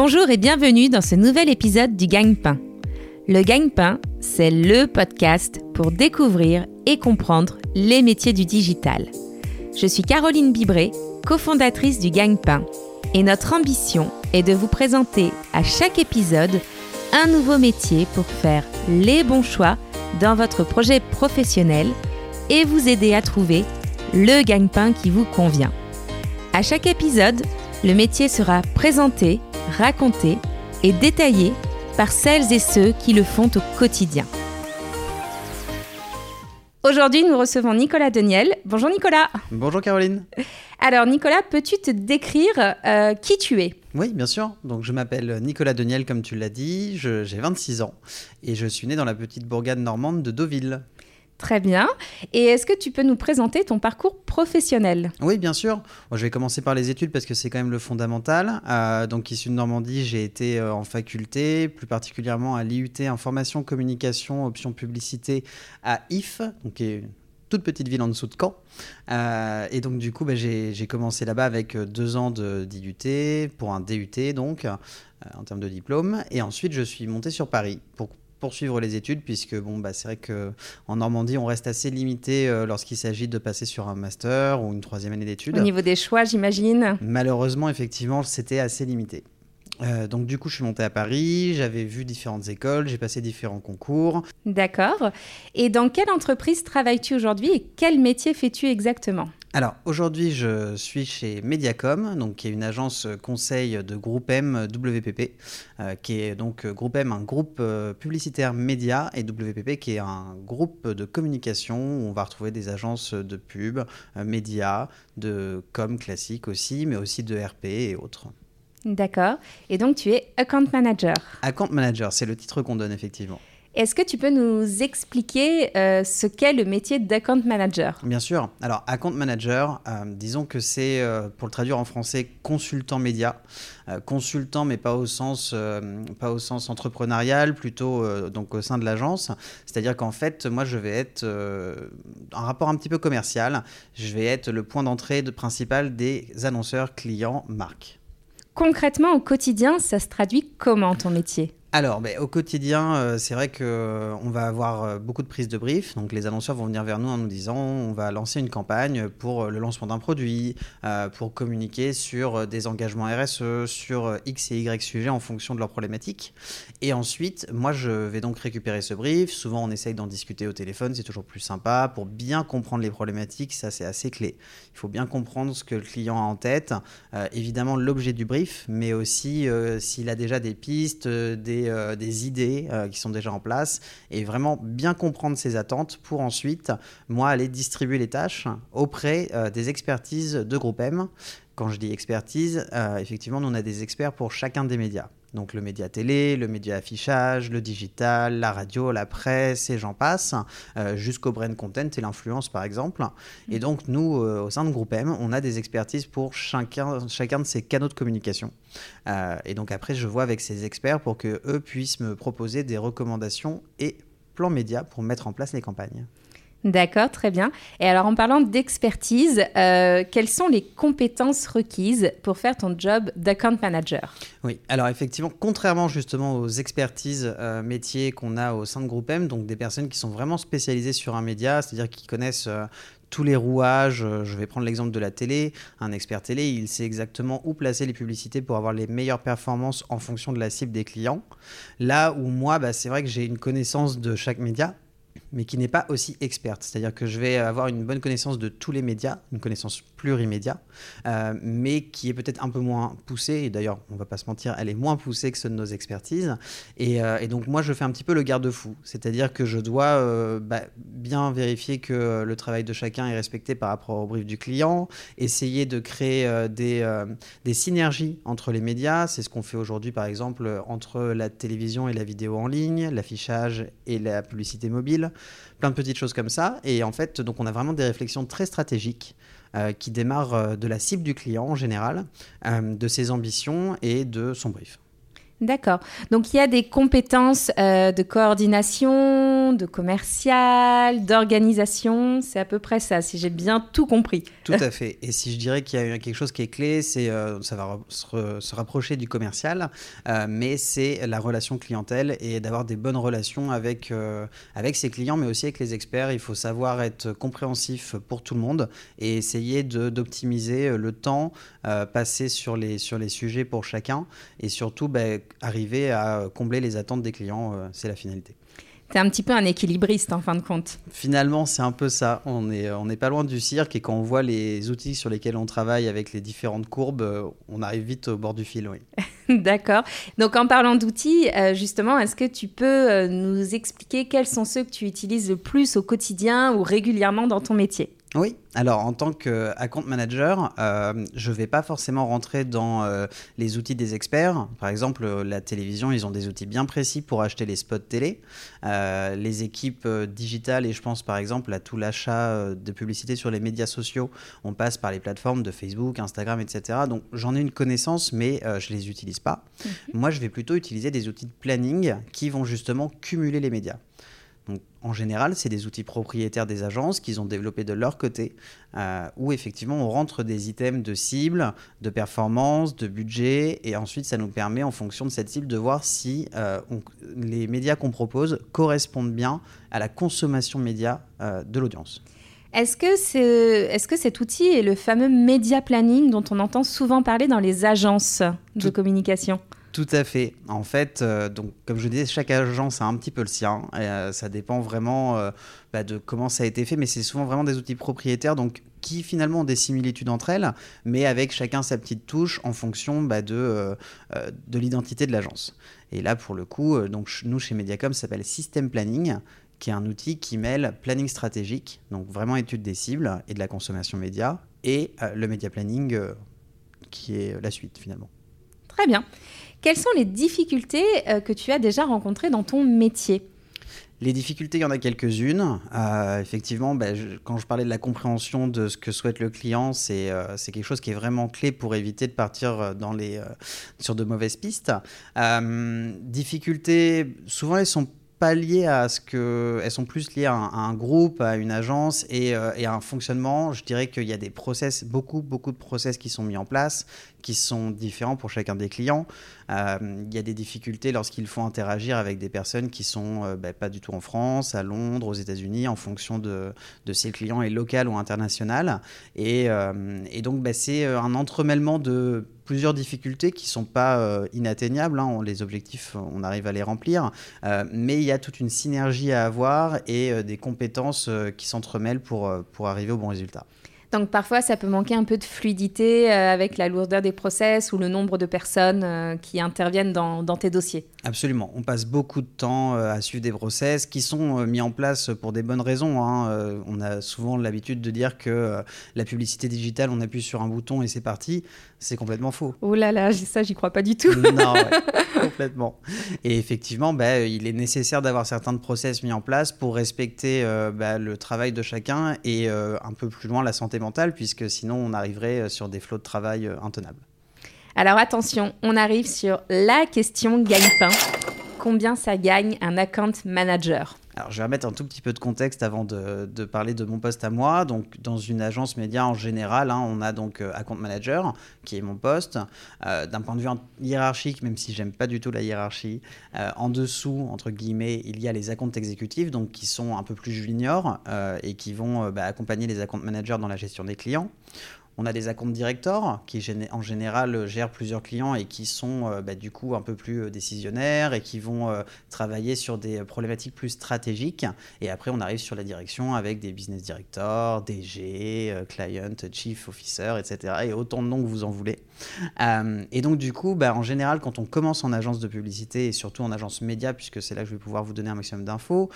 Bonjour et bienvenue dans ce nouvel épisode du Gagne-Pain. Le Gagne-Pain, c'est le podcast pour découvrir et comprendre les métiers du digital. Je suis Caroline Bibré, cofondatrice du Gagne-Pain, et notre ambition est de vous présenter à chaque épisode un nouveau métier pour faire les bons choix dans votre projet professionnel et vous aider à trouver le gagne-pain qui vous convient. À chaque épisode, le métier sera présenté, raconté et détaillé par celles et ceux qui le font au quotidien. Aujourd'hui, nous recevons Nicolas Deniel. Bonjour Nicolas. Bonjour Caroline. Alors Nicolas, peux-tu te décrire euh, qui tu es? Oui, bien sûr. Donc je m'appelle Nicolas Deniel, comme tu l'as dit. J'ai 26 ans et je suis né dans la petite bourgade normande de Deauville. Très bien. Et est-ce que tu peux nous présenter ton parcours professionnel? Oui, bien sûr. je vais commencer par les études parce que c'est quand même le fondamental. Euh, donc, issu de Normandie, j'ai été euh, en faculté, plus particulièrement à l'IUT Information, Communication, Option Publicité à IF, qui est une toute petite ville en dessous de Caen. Euh, et donc, du coup, bah, j'ai commencé là-bas avec deux ans d'IUT, pour un DUT, donc, en termes de diplôme. Et ensuite, je suis monté sur Paris pour poursuivre les études, puisque bon, bah, c'est vrai qu'en Normandie, on reste assez limité euh, lorsqu'il s'agit de passer sur un master ou une troisième année d'études. Au niveau des choix, j'imagine Malheureusement, effectivement, c'était assez limité. Euh, donc du coup, je suis monté à Paris, j'avais vu différentes écoles, j'ai passé différents concours. D'accord. Et dans quelle entreprise travailles-tu aujourd'hui et quel métier fais-tu exactement? Alors aujourd'hui, je suis chez Mediacom, donc qui est une agence conseil de Groupe M WPP, euh, qui est donc euh, Groupe M, un groupe euh, publicitaire média, et WPP qui est un groupe de communication où on va retrouver des agences de pub, médias, de com classique aussi, mais aussi de RP et autres. D'accord. Et donc tu es account manager. Account manager, c'est le titre qu'on donne effectivement. Est-ce que tu peux nous expliquer euh, ce qu'est le métier d'account manager? Bien sûr. Alors, account manager, euh, disons que c'est, euh, pour le traduire en français, consultant média. consultant, mais pas au sens, pas au sens entrepreneurial, plutôt donc au sein de l'agence. C'est-à-dire qu'en fait, moi, je vais être un rapport un petit peu commercial. Je vais être le point d'entrée de, principal des annonceurs, clients, marques. Concrètement, au quotidien, ça se traduit comment ton métier? Alors, ben, au quotidien, euh, c'est vrai qu'on euh, va avoir euh, beaucoup de prises de briefs. Donc, les annonceurs vont venir vers nous en nous disant on va lancer une campagne pour le lancement d'un produit, pour communiquer sur des engagements RSE, sur X et Y sujets en fonction de leurs problématiques. Et ensuite, moi, je vais donc récupérer ce brief. Souvent, on essaye d'en discuter au téléphone, c'est toujours plus sympa. Pour bien comprendre les problématiques, ça, c'est assez clé. Il faut bien comprendre ce que le client a en tête. évidemment, l'objet du brief, mais aussi s'il a déjà des pistes, des euh, des, idées euh, qui sont déjà en place et vraiment bien comprendre ses attentes pour ensuite, moi, aller distribuer les tâches auprès euh, des expertises de groupe M. Quand je dis expertise, effectivement, nous, on a des experts pour chacun des médias. Donc le média télé, le média affichage, le digital, la radio, la presse et j'en passe, euh, jusqu'au brand content et l'influence par exemple. Et mm. donc nous, euh, au sein de Groupe M, on a des expertises pour chacun, chacun de ces canaux de communication. Euh, et donc après, je vois avec ces experts pour que eux puissent me proposer des recommandations et plans médias pour mettre en place les campagnes. D'accord, très bien. Et alors en parlant d'expertise, euh, quelles sont les compétences requises pour faire ton job d'account manager? Oui, alors effectivement, contrairement justement aux expertises euh, métiers qu'on a au sein de Groupe M, donc des personnes qui sont vraiment spécialisées sur un média, c'est-à-dire qui connaissent... Euh, tous les rouages, je vais prendre l'exemple de la télé, un expert télé, il sait exactement où placer les publicités pour avoir les meilleures performances en fonction de la cible des clients. Là où moi, bah, c'est vrai que j'ai une connaissance de chaque média, mais qui n'est pas aussi experte. C'est-à-dire que je vais avoir une bonne connaissance de tous les médias, une connaissance plurimédia, euh, mais qui est peut-être un peu moins poussée. Et d'ailleurs, on ne va pas se mentir, elle est moins poussée que ceux de nos expertises. Et, euh, donc, moi, je fais un petit peu le garde-fou. C'est-à-dire que je dois euh, bah, bien vérifier que le travail de chacun est respecté par rapport au brief du client, essayer de créer des, des synergies entre les médias. C'est ce qu'on fait aujourd'hui, par exemple, entre la télévision et la vidéo en ligne, l'affichage et la publicité mobile plein de petites choses comme ça. Et en fait, donc on a vraiment des réflexions très stratégiques euh, qui démarrent euh, de la cible du client en général, euh, de ses ambitions et de son brief. D'accord. Donc il y a des compétences euh, de coordination, de commercial, d'organisation. C'est à peu près ça, si j'ai bien tout compris. Tout à fait. Et si je dirais qu'il y a quelque chose qui est clé, c'est euh, ça va se, rapprocher du commercial, euh, mais c'est la relation clientèle et d'avoir des bonnes relations avec avec ses clients, mais aussi avec les experts. Il faut savoir être compréhensif pour tout le monde et essayer d'optimiser le temps passé sur les sur les sujets pour chacun et surtout. Ben, arriver à combler les attentes des clients, euh, c'est la finalité. es un petit peu un équilibriste en fin de compte. Finalement, c'est un peu ça. On n'est on pas loin du cirque et quand on voit les outils sur lesquels on travaille avec les différentes courbes, euh, on arrive vite au bord du fil, oui. D'accord. Donc en parlant d'outils, euh, justement, est-ce que tu peux nous expliquer quels sont ceux que tu utilises le plus au quotidien ou régulièrement dans ton métier? Oui, alors en tant qu'account manager, euh, je ne vais pas forcément rentrer dans euh, les outils des experts. Par exemple, euh, la télévision, ils ont des outils bien précis pour acheter les spots télé. les équipes digitales, et je pense par exemple à tout l'achat de publicité sur les médias sociaux, on passe par les plateformes de Facebook, Instagram, etc. Donc j'en ai une connaissance, mais je ne les utilise pas. Mhm. Moi, je vais plutôt utiliser des outils de planning qui vont justement cumuler les médias en général, c'est des outils propriétaires des agences qu'ils ont développés de leur côté, euh, où effectivement on rentre des items de cible, de performance, de budget, et ensuite ça nous permet, en fonction de cette cible, de voir si euh, les médias qu'on propose correspondent bien à la consommation média euh, de l'audience. Est-ce que, est, ce que cet outil est le fameux média planning dont on entend souvent parler dans les agences de communication? Tout à fait. En fait, euh, donc, comme je disais, chaque agence a un petit peu le sien. Euh, ça dépend vraiment euh, bah, de comment ça a été fait, mais c'est souvent vraiment des outils propriétaires, donc qui finalement ont des similitudes entre elles, mais avec chacun sa petite touche en fonction bah, de, de l'identité de l'agence. Et là, pour le coup, donc, nous, chez Mediacom, ça s'appelle System Planning qui est un outil qui mêle planning stratégique, donc vraiment étude des cibles et de la consommation média, et le média planning qui est la suite finalement. Très bien. Quelles sont les difficultés euh, que tu as déjà rencontrées dans ton métier? Les difficultés, il y en a quelques-unes. Euh, effectivement, ben, quand je parlais de la compréhension de ce que souhaite le client, c'est euh, quelque chose qui est vraiment clé pour éviter de partir sur de mauvaises pistes. difficultés, souvent elles sont pas liées à ce que. Elles sont plus liées à un, groupe, à une agence et, et, à un fonctionnement. Je dirais qu'il y a des process, beaucoup, beaucoup de process qui sont mis en place, qui sont différents pour chacun des clients. Euh, il y a des difficultés lorsqu'il faut interagir avec des personnes qui sont euh, bah, pas du tout en France, à Londres, aux États-Unis, en fonction de, de si le client est local ou international. Et, euh, donc, bah, c'est un entremêlement de plusieurs difficultés qui ne sont pas inatteignables. Hein. les objectifs, on arrive à les remplir. mais il y a toute une synergie à avoir et des compétences qui s'entremêlent pour, pour arriver au bon résultat. Donc parfois, ça peut manquer un peu de fluidité euh, avec la lourdeur des process ou le nombre de personnes euh, qui interviennent dans, tes dossiers. Absolument. On passe beaucoup de temps euh, à suivre des process qui sont mis en place pour des bonnes raisons. Hein. On a souvent l'habitude de dire que la publicité digitale, on appuie sur un bouton et c'est parti. C'est complètement faux. Oh là là, ça, j'y crois pas du tout. non, complètement. Et effectivement, bah, il est nécessaire d'avoir certains process mis en place pour respecter bah, le travail de chacun et un peu plus loin la santé mentale, puisque sinon on arriverait euh, sur des flots de travail euh, intenables. Alors attention, on arrive sur la question gagne-pain. Combien ça gagne un account manager alors, je vais remettre un tout petit peu de contexte avant de, parler de mon poste à moi. Donc, dans une agence média en général, hein, on a donc euh, account manager, qui est mon poste. D'un point de vue hiérarchique, même si j'aime pas du tout la hiérarchie, en dessous, entre guillemets, il y a les accounts exécutifs, donc qui sont un peu plus juniors et qui vont bah, accompagner les account managers dans la gestion des clients. On a des account directors qui en général gèrent plusieurs clients et qui sont euh, bah, du coup un peu plus euh, décisionnaires et qui vont euh, travailler sur des problématiques plus stratégiques. Et après, on arrive sur la direction avec des business directors, DG, client, chief officer, etc. Et autant de noms que vous en voulez. et donc du coup, bah, en général, quand on commence en agence de publicité et surtout en agence média, puisque c'est là que je vais pouvoir vous donner un maximum d'infos,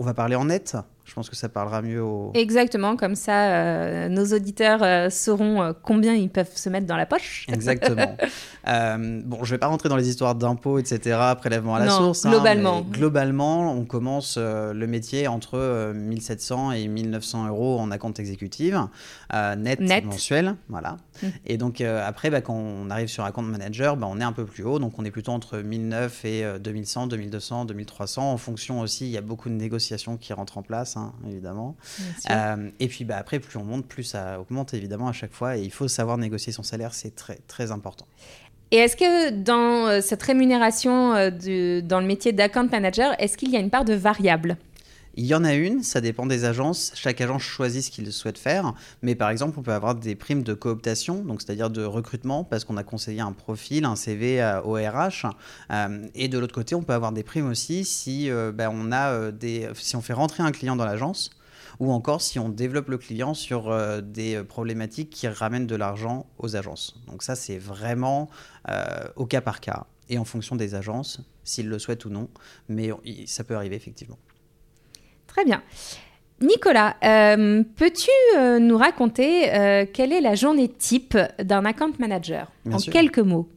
on va parler en net. Je pense que ça parlera mieux aux... Exactement, comme ça, euh, nos auditeurs euh, sauront euh, combien ils peuvent se mettre dans la poche. Exactement. bon, je ne vais pas rentrer dans les histoires d'impôts, etc., prélèvement à la source. Hein, globalement. globalement, on commence le métier entre 1700 et 1900 euros en compte exécutive, net, net, mensuel. Voilà. Mmh. Et donc, après, bah, quand on arrive sur un compte manager, bah, on est un peu plus haut. Donc, on est plutôt entre 1009 et 2100, 2200, 2300. En fonction aussi, il y a beaucoup de négociations qui rentrent en place. Hein, évidemment. Euh, et puis bah, après, plus on monte, plus ça augmente évidemment à chaque fois. Et il faut savoir négocier son salaire, c'est très, très important. Et est-ce que dans euh, cette rémunération euh, dans le métier d'account manager, est-ce qu'il y a une part de variable? Il y en a une, ça dépend des agences. Chaque agence choisit ce qu'il souhaite faire. Mais par exemple, on peut avoir des primes de cooptation, c'est-à-dire de recrutement, parce qu'on a conseillé un profil, un CV au RH. Euh, et de l'autre côté, on peut avoir des primes aussi si, euh, ben, on a, euh, des, si on fait rentrer un client dans l'agence ou encore si on développe le client sur des problématiques qui ramènent de l'argent aux agences. Donc ça, c'est vraiment au cas par cas et en fonction des agences, s'ils le souhaitent ou non, mais ça peut arriver effectivement. Très bien. Nicolas, euh, peux-tu euh, nous raconter euh, quelle est la journée type d'un account manager? En quelques mots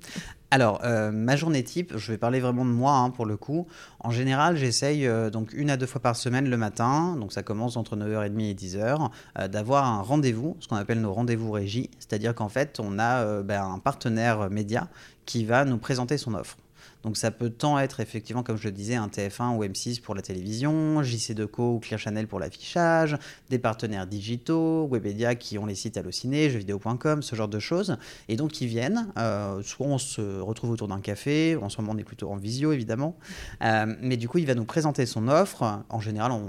alors, ma journée type, je vais parler vraiment de moi hein, pour le coup. En général, j'essaye donc une à deux fois par semaine le matin, donc ça commence entre 9h30 et 10h, d'avoir un rendez-vous, ce qu'on appelle nos rendez-vous régie, c'est-à-dire qu'en fait, on a ben, un partenaire média qui va nous présenter son offre. Donc ça peut tant être effectivement, comme je le disais, un TF1 ou M6 pour la télévision, JC2Co ou Clear Channel pour l'affichage, des partenaires digitaux, Webedia qui ont les sites Allociné, jeuxvideo.com, ce genre de choses. Et donc ils viennent, euh, soit on se retrouve autour d'un café, en ce moment on est plutôt en visio évidemment, euh, mais du coup il va nous présenter son offre. En général on,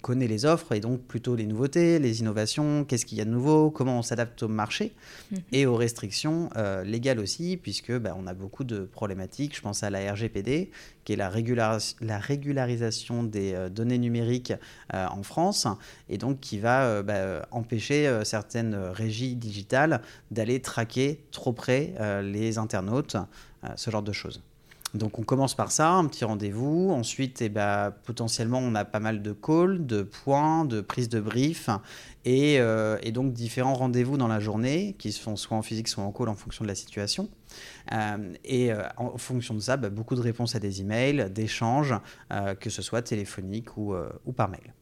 connaît les offres et donc plutôt les nouveautés, les innovations, qu'est-ce qu'il y a de nouveau, comment on s'adapte au marché mhm. et aux restrictions euh, légales aussi, puisque bah, on a beaucoup de problématiques. Je pense à la RGPD, qui est la, la régularisation des euh, données numériques euh, en France, et donc qui va euh, bah, empêcher certaines régies digitales d'aller traquer trop près les internautes, ce genre de choses. Donc on commence par ça, un petit rendez-vous. Ensuite, eh ben, potentiellement, on a pas mal de calls, de points, de prises de brief et, et donc différents rendez-vous dans la journée qui se font soit en physique, soit en call en fonction de la situation. Euh, et euh, en fonction de ça, bah, beaucoup de réponses à des emails, d'échanges, euh, que ce soit téléphonique ou, par mail.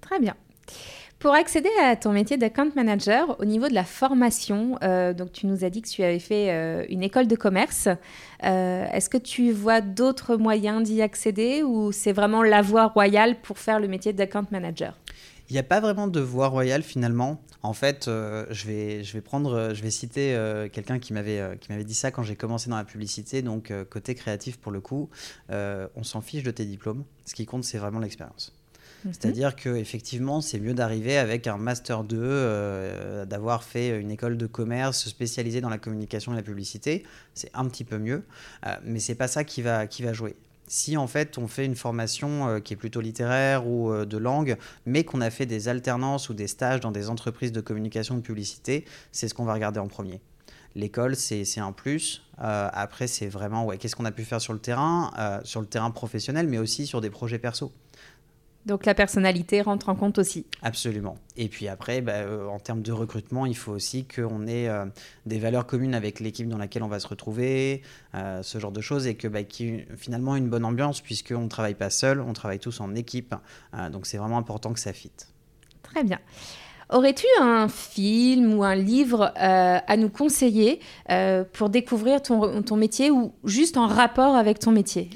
Très bien. Pour accéder à ton métier d'account manager, au niveau de la formation, donc tu nous as dit que tu avais fait une école de commerce. Est-ce que tu vois d'autres moyens d'y accéder ou c'est vraiment la voie royale pour faire le métier d'account manager? Il n'y a pas vraiment de voie royale finalement. En fait, euh, je, vais, je, vais prendre, euh, je vais citer euh, quelqu'un qui m'avait qui m'avait dit ça quand j'ai commencé dans la publicité. Donc, côté créatif pour le coup, on s'en fiche de tes diplômes. Ce qui compte, c'est vraiment l'expérience. Mhm. C'est-à-dire qu'effectivement, c'est mieux d'arriver avec un Master 2, d'avoir fait une école de commerce spécialisée dans la communication et la publicité. C'est un petit peu mieux, mais c'est pas ça qui va, qui va jouer si en fait on fait une formation euh, qui est plutôt littéraire ou euh, de langue, mais qu'on a fait des alternances ou des stages dans des entreprises de communication de publicité, c'est ce qu'on va regarder en premier. L'école, c'est un plus. Euh, après, c'est vraiment, ouais, qu'est-ce qu'on a pu faire sur le terrain, sur le terrain professionnel, mais aussi sur des projets perso. Donc la personnalité rentre en compte aussi. Absolument. Et puis après, bah, euh, en termes de recrutement, il faut aussi qu'on ait euh, des valeurs communes avec l'équipe dans laquelle on va se retrouver, euh, ce genre de choses, et que bah, qu'il y ait finalement une bonne ambiance, puisqu'on ne travaille pas seul, on travaille tous en équipe. donc c'est vraiment important que ça fitte. Très bien. Aurais-tu un film ou un livre à nous conseiller pour découvrir ton, ton métier ou juste en rapport avec ton métier?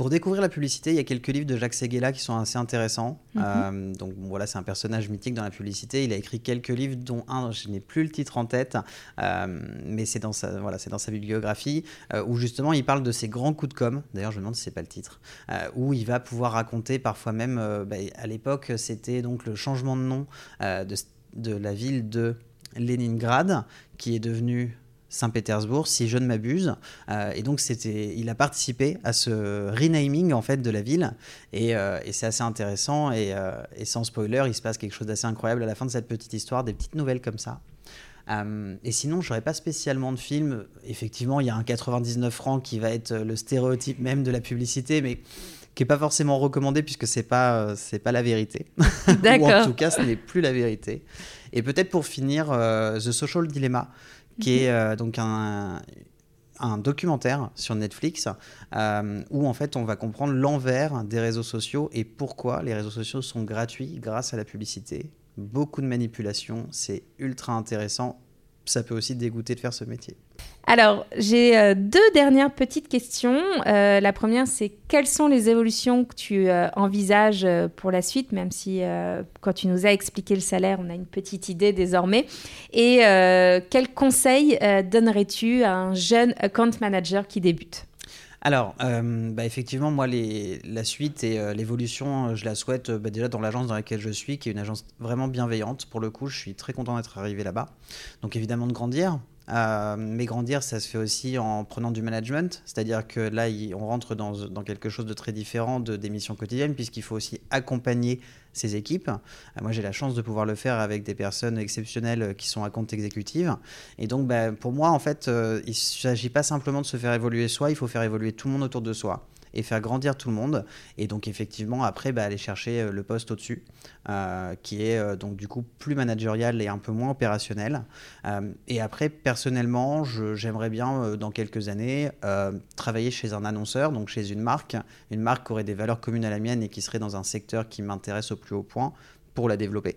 Pour découvrir la publicité, il y a quelques livres de Jacques Seguela qui sont assez intéressants. Mhm. Euh, donc voilà, c'est un personnage mythique dans la publicité. Il a écrit quelques livres, dont un, je n'ai plus le titre en tête, euh, mais c'est dans sa voilà, c'est dans sa bibliographie euh, où justement il parle de ses grands coups de com. D'ailleurs, je me demande si c'est pas le titre, où il va pouvoir raconter parfois même. Bah, à l'époque, c'était donc le changement de nom de, de la ville de Leningrad, qui est devenue Saint-Pétersbourg, si je ne m'abuse. Euh, et donc, c'était, il a participé à ce renaming en fait de la ville, et, euh, c'est assez intéressant. Euh, et, sans spoiler, il se passe quelque chose d'assez incroyable à la fin de cette petite histoire, des petites nouvelles comme ça. et sinon, je n'aurais pas spécialement de film. Effectivement, il y a un 99 francs qui va être le stéréotype même de la publicité, mais qui est pas forcément recommandé puisque c'est pas c'est pas la vérité. D'accord. Ou en tout cas, ce n'est plus la vérité. Et peut-être pour finir, The Social Dilemma, qui est donc un, un documentaire sur Netflix euh, où en fait on va comprendre l'envers des réseaux sociaux et pourquoi les réseaux sociaux sont gratuits grâce à la publicité. Beaucoup de manipulation, c'est ultra intéressant. Ça peut aussi dégoûter de faire ce métier. Alors, j'ai euh, deux dernières petites questions. Euh, la première, c'est quelles sont les évolutions que tu euh, envisages pour la suite, même si quand tu nous as expliqué le salaire, on a une petite idée désormais. Et quels conseils donnerais-tu à un jeune account manager qui débute? Alors, bah, effectivement, moi, la suite et l'évolution, je la souhaite bah, déjà dans l'agence dans laquelle je suis, qui est une agence vraiment bienveillante. Pour le coup, je suis très content d'être arrivé là-bas. Donc, évidemment, de grandir, euh, mais grandir, ça se fait aussi en prenant du management, c'est-à-dire que là, on rentre dans, quelque chose de très différent de, des missions quotidiennes, puisqu'il faut aussi accompagner ces équipes. Euh, moi, j'ai la chance de pouvoir le faire avec des personnes exceptionnelles qui sont à compte exécutive. Et donc, bah, pour moi, en fait, euh, il ne s'agit pas simplement de se faire évoluer soi, il faut faire évoluer tout le monde autour de soi et faire grandir tout le monde. Et donc effectivement, après, bah, aller chercher euh, le poste au-dessus, euh, qui est euh, donc du coup plus managérial et un peu moins opérationnel. et après, personnellement, j'aimerais bien, dans quelques années, travailler chez un annonceur, donc chez une marque, une marque qui aurait des valeurs communes à la mienne et qui serait dans un secteur qui m'intéresse au plus haut point pour la développer.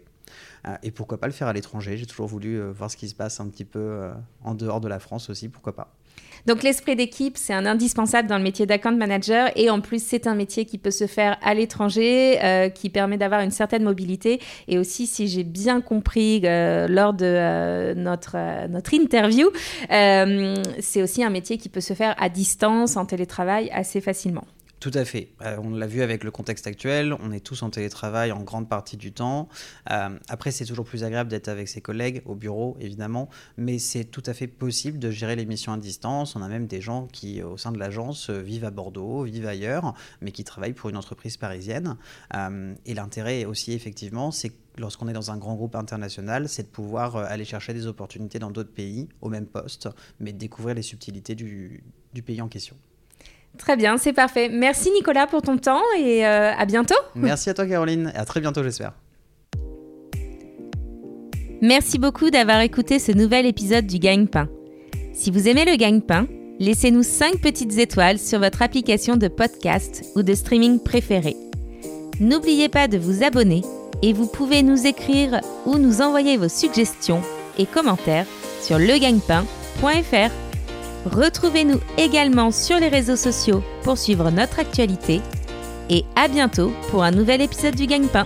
et pourquoi pas le faire à l'étranger J'ai toujours voulu voir ce qui se passe un petit peu en dehors de la France aussi, pourquoi pas. Donc l'esprit d'équipe, c'est un indispensable dans le métier d'account manager et en plus c'est un métier qui peut se faire à l'étranger, euh, qui permet d'avoir une certaine mobilité et aussi si j'ai bien compris euh, lors de euh, notre, notre interview, c'est aussi un métier qui peut se faire à distance, en télétravail assez facilement. Tout à fait. Euh, on l'a vu avec le contexte actuel, on est tous en télétravail en grande partie du temps. Euh, après, c'est toujours plus agréable d'être avec ses collègues au bureau, évidemment, mais c'est tout à fait possible de gérer les missions à distance. On a même des gens qui, au sein de l'agence, vivent à Bordeaux, vivent ailleurs, mais qui travaillent pour une entreprise parisienne. Euh, et l'intérêt aussi, effectivement, c'est lorsqu'on est dans un grand groupe international, c'est de pouvoir aller chercher des opportunités dans d'autres pays au même poste, mais de découvrir les subtilités du pays en question. Très bien, c'est parfait. Merci Nicolas pour ton temps et euh, à bientôt. Merci à toi Caroline et à très bientôt j'espère. Merci beaucoup d'avoir écouté ce nouvel épisode du Gagne-Pain. Si vous aimez le Gagne-Pain, laissez-nous 5 petites étoiles sur votre application de podcast ou de streaming préférée. N'oubliez pas de vous abonner et vous pouvez nous écrire ou nous envoyer vos suggestions et commentaires sur legagnepain.fr. Retrouvez-nous également sur les réseaux sociaux pour suivre notre actualité. Et à bientôt pour un nouvel épisode du Gagne-Pain.